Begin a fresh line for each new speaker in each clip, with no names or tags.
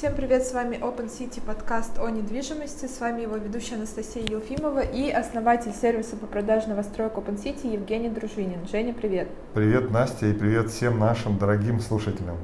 Всем привет, с вами Open City подкаст о недвижимости. С вами его ведущая Анастасия Елфимова и основатель сервиса по продаже новостроек Open City Евгений Дружинин. Женя, привет.
Привет, Настя, и привет всем нашим дорогим слушателям.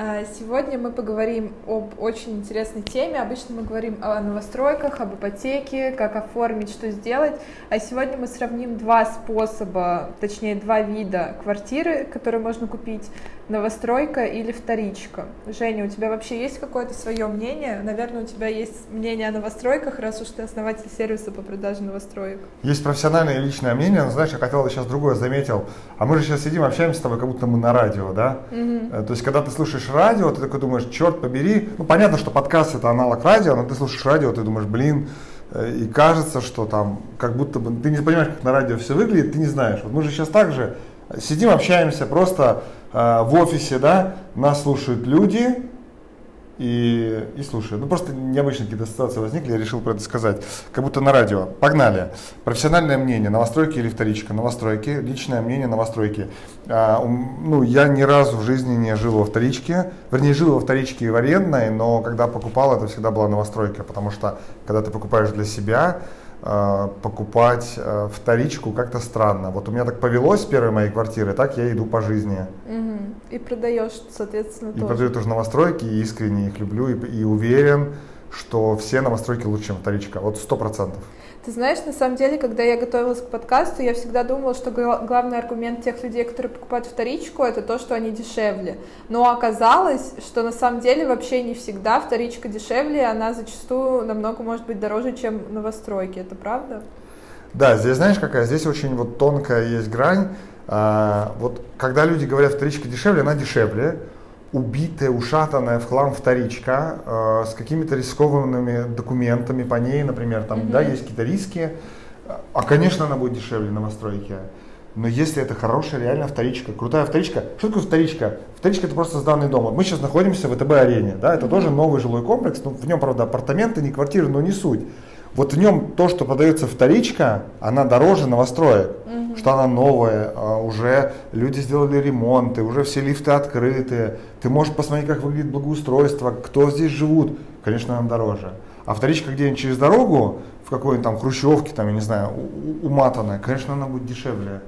А, сегодня мы поговорим об очень интересной теме. Обычно мы говорим о новостройках, об ипотеке, как оформить, что сделать. А сегодня мы сравним два способа, точнее два вида квартиры, которые можно купить. Новостройка или вторичка. Женя, у тебя вообще есть какое-то свое мнение? Наверное, у тебя есть мнение о новостройках, раз уж ты основатель сервиса по продаже новостроек.
Есть профессиональное и личное мнение, но знаешь, я хотел сейчас другое заметил. А мы же сейчас сидим, общаемся с тобой, как будто мы на радио, да? Угу. То есть, когда ты слушаешь слушаешь радио, ты такой думаешь, черт побери. Ну, понятно, что подкаст это аналог радио, но ты слушаешь радио, ты думаешь, блин, э, и кажется, что там, как будто бы, ты не понимаешь, как на радио все выглядит, ты не знаешь. Вот мы же сейчас также сидим, общаемся просто э, в офисе, да, нас слушают люди, и, и слушаю. Ну, просто необычные какие-то ситуации возникли, я решил про это сказать. Как будто на радио. Погнали. Профессиональное мнение, новостройки или вторичка? Новостройки. Личное мнение, новостройки. А, ну, я ни разу в жизни не жил во вторичке. Вернее, жил во вторичке и в арендной, но когда покупал, это всегда была новостройка, потому что, когда ты покупаешь для себя, покупать э, вторичку как-то странно. Вот у меня так повелось с первой моей квартиры, так я иду по жизни.
Угу. И продаешь, соответственно,
и
тоже.
И продаю тоже новостройки, и искренне их люблю, и, и уверен, что все новостройки лучше, чем вторичка. Вот сто процентов.
Ты знаешь, на самом деле, когда я готовилась к подкасту, я всегда думала, что главный аргумент тех людей, которые покупают вторичку, это то, что они дешевле. Но оказалось, что на самом деле вообще не всегда вторичка дешевле, она зачастую намного может быть дороже, чем новостройки. Это правда?
Да, здесь знаешь какая? Здесь очень вот тонкая есть грань. А, вот когда люди говорят вторичка дешевле, она дешевле убитая, ушатанная в хлам вторичка э, с какими-то рискованными документами по ней, например, там, mm-hmm. да, есть какие-то риски. А, конечно, она будет дешевле новостройки. Но если это хорошая, реально вторичка, крутая вторичка, что такое вторичка? Вторичка это просто сданный дом. Вот мы сейчас находимся в ВТБ-арене, да, это mm-hmm. тоже новый жилой комплекс, но в нем, правда, апартаменты, не квартиры, но не суть. Вот в нем то, что продается вторичка, она дороже новостроек, угу. что она новая, а уже люди сделали ремонты, уже все лифты открыты, ты можешь посмотреть, как выглядит благоустройство, кто здесь живут, конечно, она дороже. А вторичка где-нибудь через дорогу, в какой-нибудь там хрущевке, там, я не знаю, уматанная, конечно, она будет дешевле.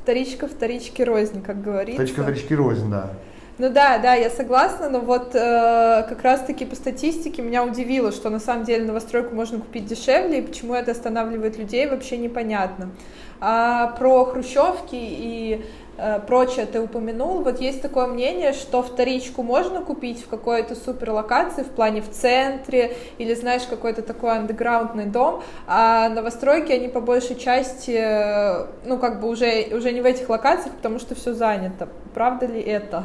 Вторичка вторички рознь, как говорится.
Вторичка вторички рознь, да.
Ну да, да, я согласна, но вот э, как раз-таки по статистике меня удивило, что на самом деле новостройку можно купить дешевле, и почему это останавливает людей, вообще непонятно. А про хрущевки и э, прочее ты упомянул, вот есть такое мнение, что вторичку можно купить в какой-то супер локации, в плане в центре, или знаешь, какой-то такой андеграундный дом, а новостройки, они по большей части, э, ну как бы уже, уже не в этих локациях, потому что все занято. Правда ли это?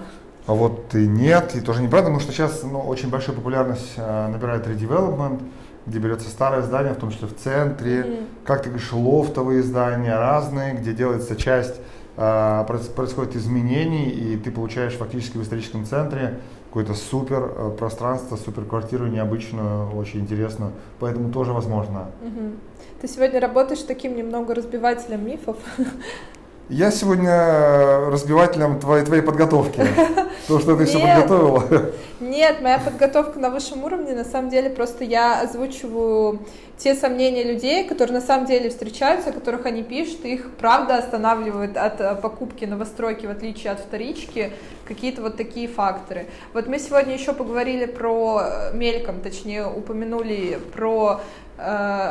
А вот и нет, и тоже неправда, потому что сейчас ну, очень большую популярность э, набирает редевелопмент, где берется старое здание, в том числе в центре, mm-hmm. как ты говоришь, лофтовые здания разные, где делается часть, э, происходит изменений, и ты получаешь фактически в историческом центре какое-то супер э, пространство, супер квартиру необычную, очень интересную, поэтому тоже возможно.
Mm-hmm. Ты сегодня работаешь таким немного разбивателем мифов.
Я сегодня разбивателем твоей, твоей подготовки. То, что ты все подготовила.
Нет, моя подготовка на высшем уровне, на самом деле, просто я озвучиваю те сомнения людей, которые на самом деле встречаются, о которых они пишут, их правда останавливают от э, покупки новостройки, в отличие от вторички, какие-то вот такие факторы. Вот мы сегодня еще поговорили про э, мельком, точнее упомянули про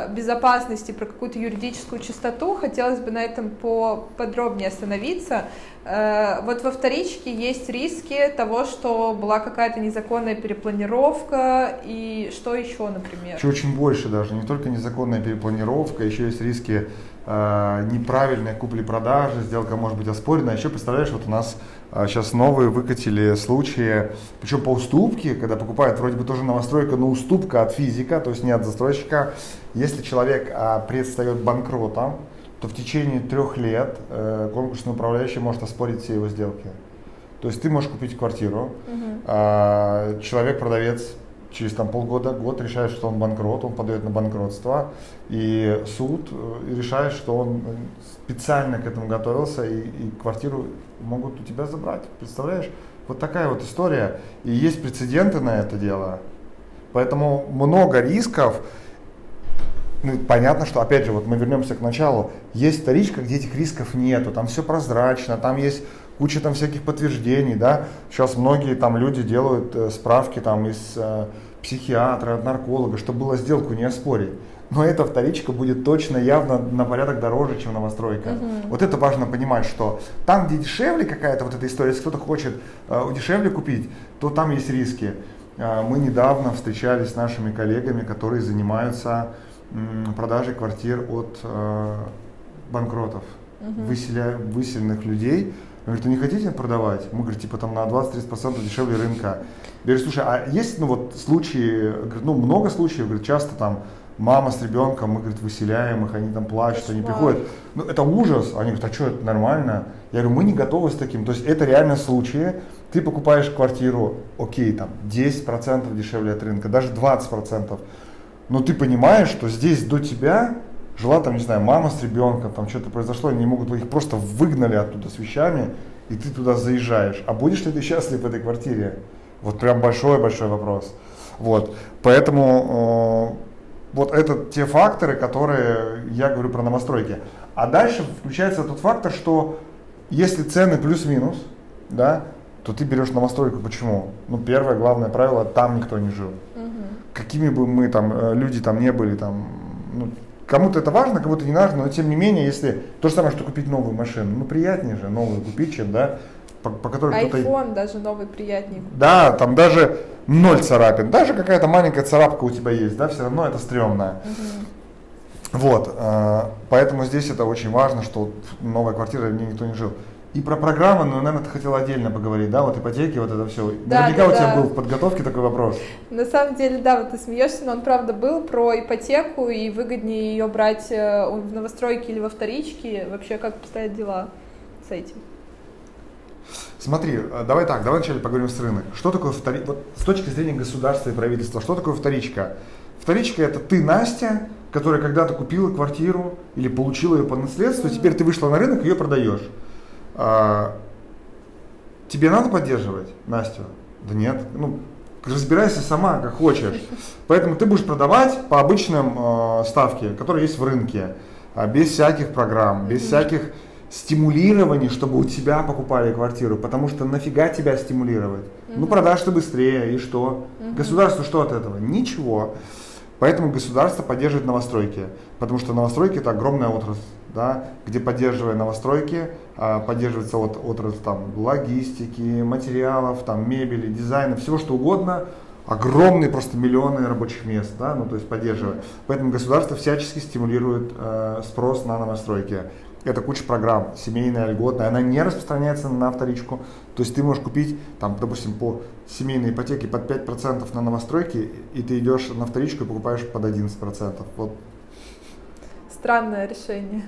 безопасности, про какую-то юридическую чистоту, хотелось бы на этом поподробнее остановиться. Э, вот во вторичке есть риски того, что была какая-то незаконная перепланировка и что еще, например?
Еще очень больше даже, не только незаконная перепланировка, еще есть риски э, неправильной купли-продажи, сделка может быть оспорена. Еще представляешь, вот у нас сейчас новые выкатили случаи, причем по уступке, когда покупает вроде бы тоже новостройка, но уступка от физика, то есть не от застройщика. Если человек э, предстает банкротом, то в течение трех лет э, конкурсный управляющий может оспорить все его сделки. То есть ты можешь купить квартиру, угу. человек-продавец через там, полгода, год решает, что он банкрот, он подает на банкротство, и суд э, решает, что он специально к этому готовился, и, и квартиру могут у тебя забрать. Представляешь? Вот такая вот история. И есть прецеденты на это дело. Поэтому много рисков. Ну, понятно, что, опять же, вот мы вернемся к началу. Есть вторичка, где этих рисков нету, там все прозрачно, там есть куча там всяких подтверждений, да. Сейчас многие там люди делают э, справки там из э, психиатра, от нарколога, чтобы было сделку не оспорить. Но эта вторичка будет точно явно на порядок дороже, чем новостройка. Угу. Вот это важно понимать, что там, где дешевле какая-то вот эта история, если кто-то хочет э, дешевле купить, то там есть риски. Э, мы недавно встречались с нашими коллегами, которые занимаются э, продажей квартир от э, банкротов, угу. выселя, выселенных людей. Говорит, вы не хотите продавать? Мы говорим, типа там на 20-30% дешевле рынка. Я говорю, слушай, а есть ну вот случаи, говорит, ну много случаев, говорит, часто там мама с ребенком, мы, говорит, выселяем их, они там плачут, Кошмар. они приходят. Ну, это ужас. Они говорят, а что, это нормально? Я говорю, мы не готовы с таким. То есть это реально случаи. Ты покупаешь квартиру, окей, там 10% дешевле от рынка, даже 20%. Но ты понимаешь, что здесь до тебя жила там, не знаю, мама с ребенком, там что-то произошло, они могут, их просто выгнали оттуда с вещами, и ты туда заезжаешь. А будешь ли ты счастлив в этой квартире? Вот прям большой-большой вопрос. Вот, поэтому э, вот это те факторы, которые я говорю про новостройки. А дальше включается тот фактор, что если цены плюс-минус, да, то ты берешь новостройку. Почему? Ну, первое главное правило, там никто не жил. Угу. Какими бы мы там, э, люди там не были, там, ну, кому-то это важно, кому-то не важно, но тем не менее, если то же самое, что купить новую машину, ну, приятнее же новую купить, чем, да,
по, по которой кто-то... iPhone даже новый приятнее.
Да, там даже ноль царапин. Даже какая-то маленькая царапка у тебя есть, да, все равно это стрёмно. Угу. Вот, э, поэтому здесь это очень важно, что новая квартира, в ней никто не жил. И про программы, ну, наверное, ты хотела отдельно поговорить, да, вот ипотеки, вот это все. Да, Наверняка да, у тебя да. был в подготовке такой вопрос.
На самом деле, да, вот ты смеешься, но он правда был про ипотеку и выгоднее ее брать э, в новостройке или во вторичке. Вообще, как обстоят дела с этим?
Смотри, э, давай так, давай вначале поговорим с рынок. Что такое вторичка? Вот с точки зрения государства и правительства, что такое вторичка? Вторичка это ты, Настя, которая когда-то купила квартиру или получила ее по наследству, mm-hmm. теперь ты вышла на рынок и ее продаешь. А, тебе надо поддерживать Настю? Да нет. Ну, разбирайся сама, как хочешь. Поэтому ты будешь продавать по обычным э, ставке, которые есть в рынке, а без всяких программ, без всяких стимулирование, чтобы у тебя покупали квартиру, потому что нафига тебя стимулировать? Ну продашь ты быстрее, и что? Государству что от этого? Ничего. Поэтому государство поддерживает новостройки, потому что новостройки это огромная отрасль, да, где поддерживая новостройки, поддерживается от, отрасль там, логистики, материалов, там, мебели, дизайна, всего что угодно, огромные просто миллионы рабочих мест, да, ну то есть поддерживая. Поэтому государство всячески стимулирует э, спрос на новостройки это куча программ, семейная, льготная, она не распространяется на вторичку. То есть ты можешь купить, там, допустим, по семейной ипотеке под 5% на новостройки, и ты идешь на вторичку и покупаешь под 11%. Вот.
Странное решение.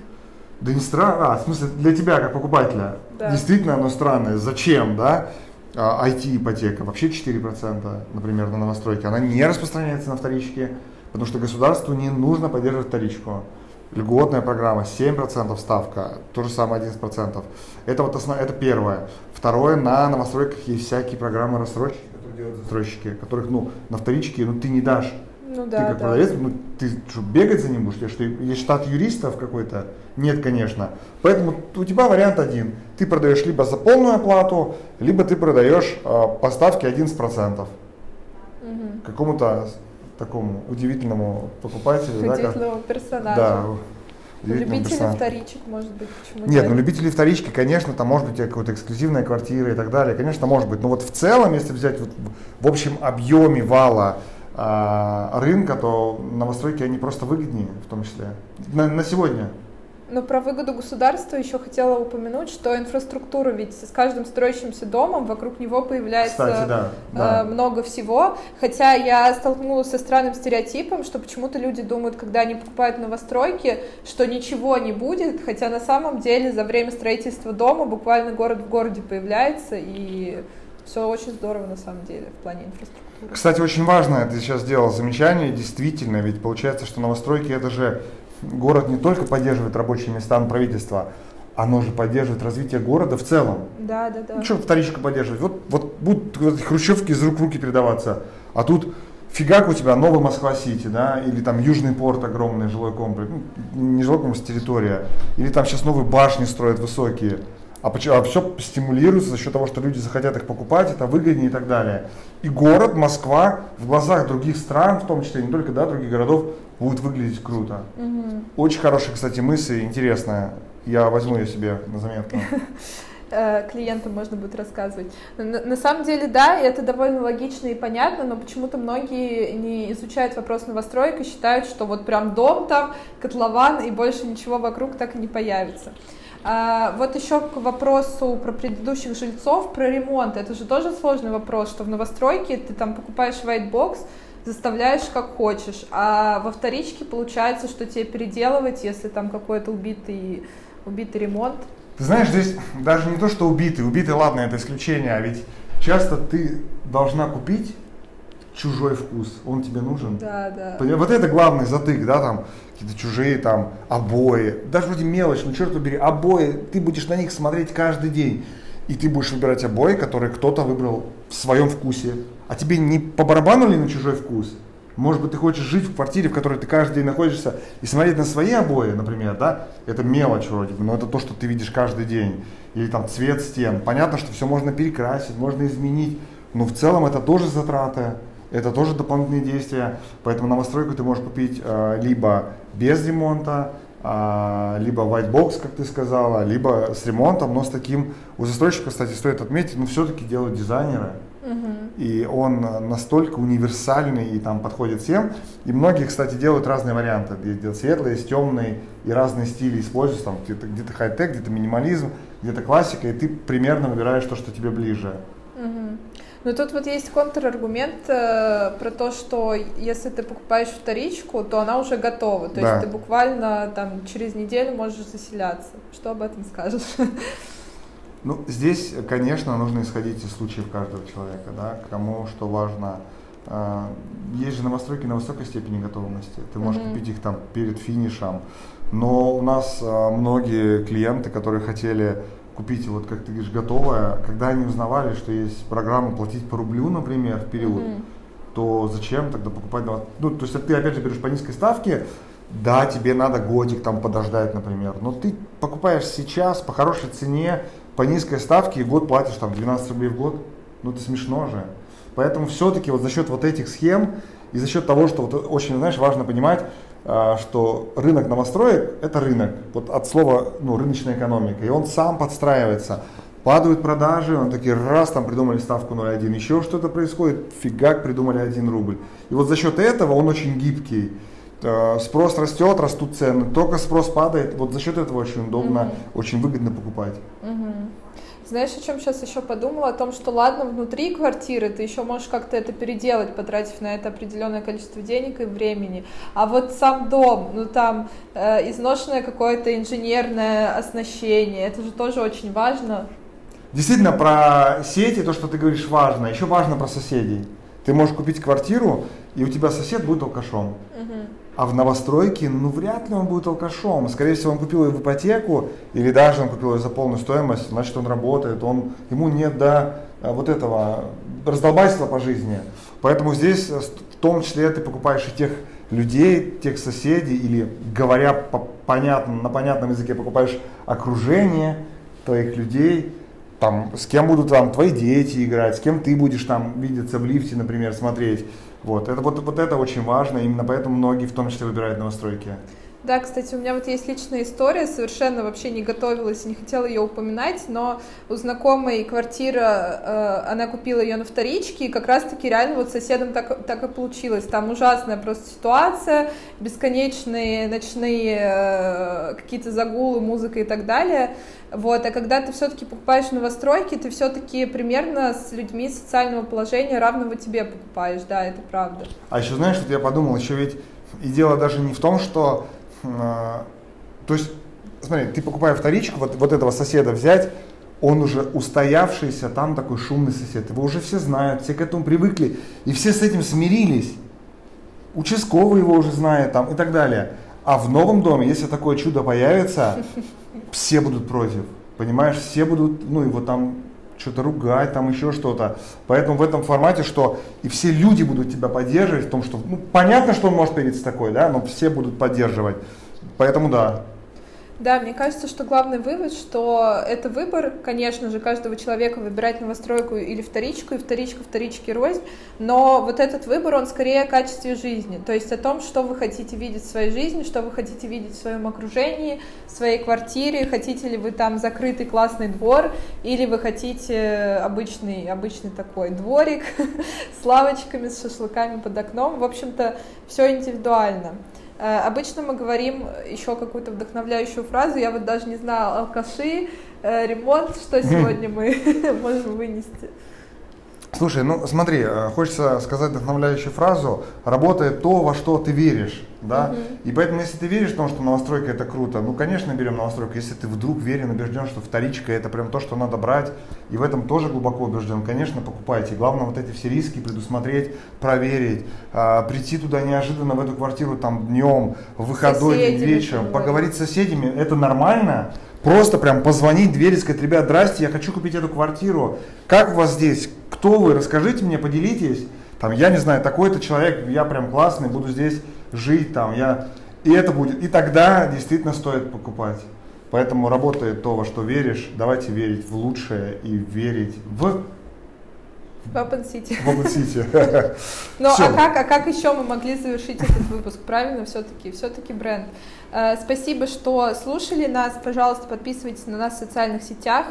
Да не странно, а, в смысле, для тебя, как покупателя, да. действительно оно странное. Зачем, да? IT-ипотека, а, вообще 4%, например, на новостройке, она не распространяется на вторичке, потому что государству не нужно поддерживать вторичку льготная программа, 7% ставка, то же самое 11%. Это вот основное, это первое. Второе, на новостройках есть всякие программы рассрочки, которые делают застройщики, которых, ну, на вторичке, ну, ты не дашь.
Ну, да,
ты как
да.
продавец, ну, ты что, бегать за ним будешь? Что, есть штат юристов какой-то? Нет, конечно. Поэтому у тебя вариант один. Ты продаешь либо за полную оплату, либо ты продаешь э, по ставке 11%. Угу. Какому-то такому удивительному покупателю.
Удивительному да, персонажу.
Да,
Любители вторичек, может быть, почему
нет? Нет, ну любители вторички, конечно, там может быть какая-то эксклюзивная квартира и так далее, конечно, может быть. Но вот в целом, если взять вот в общем объеме вала рынка, то новостройки они просто выгоднее, в том числе. На, на сегодня.
Но про выгоду государства еще хотела упомянуть, что инфраструктура ведь с каждым строящимся домом вокруг него появляется
Кстати, да,
э,
да.
много всего. Хотя я столкнулась со странным стереотипом, что почему-то люди думают, когда они покупают новостройки, что ничего не будет, хотя на самом деле за время строительства дома буквально город в городе появляется и все очень здорово на самом деле в плане инфраструктуры.
Кстати, очень важно, ты сейчас сделал замечание, действительно, ведь получается, что новостройки это же город не только поддерживает рабочие места на правительства, оно же поддерживает развитие города в целом.
Да, да, да.
Ну что вторичку поддерживать? Вот, вот будут вот хрущевки из рук в руки передаваться, а тут фигак у тебя новый Москва-Сити, да, или там Южный порт огромный жилой комплекс, ну, не жилой комплекс, территория, или там сейчас новые башни строят высокие, а, почему, а все стимулируется за счет того, что люди захотят их покупать, это выгоднее и так далее. И город, Москва, в глазах других стран, в том числе не только да, других городов, будет выглядеть круто. Угу. Очень хорошая, кстати, мысль, интересная. Я возьму ее себе на заметку.
Э, клиентам можно будет рассказывать. На, на самом деле, да, это довольно логично и понятно, но почему-то многие не изучают вопрос новостроек и считают, что вот прям дом там, котлован и больше ничего вокруг так и не появится. А, вот еще к вопросу про предыдущих жильцов, про ремонт. Это же тоже сложный вопрос, что в новостройке ты там покупаешь white box, заставляешь как хочешь, а во вторичке получается, что тебе переделывать, если там какой-то убитый, убитый ремонт.
Ты знаешь, здесь даже не то, что убитый. Убитый, ладно, это исключение, а ведь часто ты должна купить чужой вкус, он тебе нужен.
Да, да.
Вот это главный затык, да, там какие-то чужие там обои, даже вроде мелочь, ну черт побери, обои, ты будешь на них смотреть каждый день, и ты будешь выбирать обои, которые кто-то выбрал в своем вкусе, а тебе не по барабану ли на чужой вкус? Может быть, ты хочешь жить в квартире, в которой ты каждый день находишься, и смотреть на свои обои, например, да? Это мелочь вроде бы, но это то, что ты видишь каждый день. Или там цвет стен. Понятно, что все можно перекрасить, можно изменить, но в целом это тоже затраты, это тоже дополнительные действия. Поэтому новостройку ты можешь купить э, либо без ремонта, э, либо white box, как ты сказала, либо с ремонтом, но с таким... У застройщика, кстати, стоит отметить, но все-таки делают дизайнеры. И он настолько универсальный и там подходит всем. И многие, кстати, делают разные варианты. Где-то светлые, есть темные, и разные стили используются. Там где-то, где-то хай-тек, где-то минимализм, где-то классика, и ты примерно выбираешь то, что тебе ближе.
Угу. Но тут вот есть контраргумент э, про то, что если ты покупаешь вторичку, то она уже готова. То да. есть ты буквально там через неделю можешь заселяться. Что об этом скажешь?
Ну, здесь, конечно, нужно исходить из случаев каждого человека, да, кому что важно. А, есть же новостройки на высокой степени готовности. Ты можешь mm-hmm. купить их там перед финишем. Но у нас а, многие клиенты, которые хотели купить, вот как ты говоришь, готовое, когда они узнавали, что есть программа платить по рублю, например, в период, mm-hmm. то зачем тогда покупать? Ну, то есть ты опять же берешь по низкой ставке, да, тебе надо годик там подождать, например, но ты покупаешь сейчас по хорошей цене, по низкой ставке и год платишь там 12 рублей в год. Ну это смешно же. Поэтому все-таки вот за счет вот этих схем и за счет того, что вот очень, знаешь, важно понимать, что рынок новостроек – это рынок, вот от слова ну, рыночная экономика, и он сам подстраивается. Падают продажи, он такие раз там придумали ставку 0,1, еще что-то происходит, фигак придумали 1 рубль. И вот за счет этого он очень гибкий. Э, спрос растет, растут цены, только спрос падает, вот за счет этого очень удобно, mm очень выгодно покупать.
mm Знаешь, о чем сейчас еще подумала? О том, что ладно, внутри квартиры ты еще можешь как-то это переделать, потратив на это определенное количество денег и времени. А вот сам дом, ну там э, изношенное какое-то инженерное оснащение, это же тоже очень важно.
Действительно, про сети, то, что ты говоришь, важно. Еще важно про соседей. Ты можешь купить квартиру, и у тебя сосед будет алкашом. Угу. А в новостройке, ну, вряд ли он будет алкашом. Скорее всего, он купил ее в ипотеку, или даже он купил ее за полную стоимость, значит, он работает, он, ему нет до а, вот этого раздолбайства по жизни. Поэтому здесь э, в том числе ты покупаешь и тех людей, тех соседей, или говоря по понятным, на понятном языке, покупаешь окружение твоих людей, там, с кем будут там твои дети играть, с кем ты будешь там видеться в лифте, например, смотреть. Вот, это, вот, вот это очень важно, именно поэтому многие в том числе выбирают новостройки.
Да, кстати, у меня вот есть личная история, совершенно вообще не готовилась, не хотела ее упоминать, но у знакомой квартира, э, она купила ее на вторичке, и как раз-таки реально вот соседом так, так и получилось. Там ужасная просто ситуация, бесконечные ночные э, какие-то загулы, музыка и так далее. Вот, а когда ты все-таки покупаешь новостройки, ты все-таки примерно с людьми социального положения равного тебе покупаешь, да, это правда.
А еще знаешь, что я подумал, еще ведь и дело даже не в том, что то есть, смотри, ты покупая вторичку, вот, вот этого соседа взять, он уже устоявшийся, там такой шумный сосед. Его уже все знают, все к этому привыкли, и все с этим смирились. Участковый его уже знает там и так далее. А в новом доме, если такое чудо появится, все будут против. Понимаешь, все будут, ну, его там что-то ругать, там еще что-то. Поэтому в этом формате, что и все люди будут тебя поддерживать в том, что, ну, понятно, что он может появиться такой, да, но все будут поддерживать. Поэтому да,
да, мне кажется, что главный вывод, что это выбор, конечно же, каждого человека выбирать новостройку или вторичку, и вторичка вторички рознь, но вот этот выбор, он скорее о качестве жизни, то есть о том, что вы хотите видеть в своей жизни, что вы хотите видеть в своем окружении, в своей квартире, хотите ли вы там закрытый классный двор, или вы хотите обычный, обычный такой дворик с лавочками, с шашлыками под окном, в общем-то, все индивидуально. Э, обычно мы говорим еще какую-то вдохновляющую фразу, я вот даже не знаю, алкаши, э, ремонт, что сегодня мы можем вынести.
Слушай, ну смотри, э, хочется сказать вдохновляющую фразу. Работает то, во что ты веришь, да? Угу. И поэтому, если ты веришь в том, что новостройка это круто, ну, конечно, берем новостройку. Если ты вдруг верен, убежден, что вторичка это прям то, что надо брать, и в этом тоже глубоко убежден, конечно, покупайте. Главное вот эти все риски предусмотреть, проверить, а, прийти туда неожиданно в эту квартиру там днем, в выходной, вечером, поговорить с соседями, это нормально. Просто прям позвонить в дверь и сказать, ребят, здрасте, я хочу купить эту квартиру. Как у вас здесь? Кто вы? Расскажите мне, поделитесь. Там, я не знаю, такой-то человек, я прям классный, буду здесь жить, там, я... И это будет. И тогда действительно стоит покупать. Поэтому работает то, во что веришь. Давайте верить в лучшее и верить в
в Open City.
В Open City.
Ну, а как, а как еще мы могли завершить этот выпуск? Правильно, все-таки, все-таки бренд. Э, спасибо, что слушали нас. Пожалуйста, подписывайтесь на нас в социальных сетях.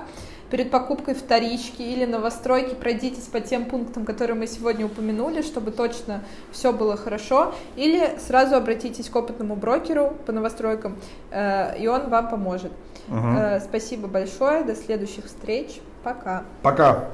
Перед покупкой вторички или новостройки пройдитесь по тем пунктам, которые мы сегодня упомянули, чтобы точно все было хорошо. Или сразу обратитесь к опытному брокеру по новостройкам, э, и он вам поможет. Угу. Спасибо большое. До следующих встреч. Пока.
Пока.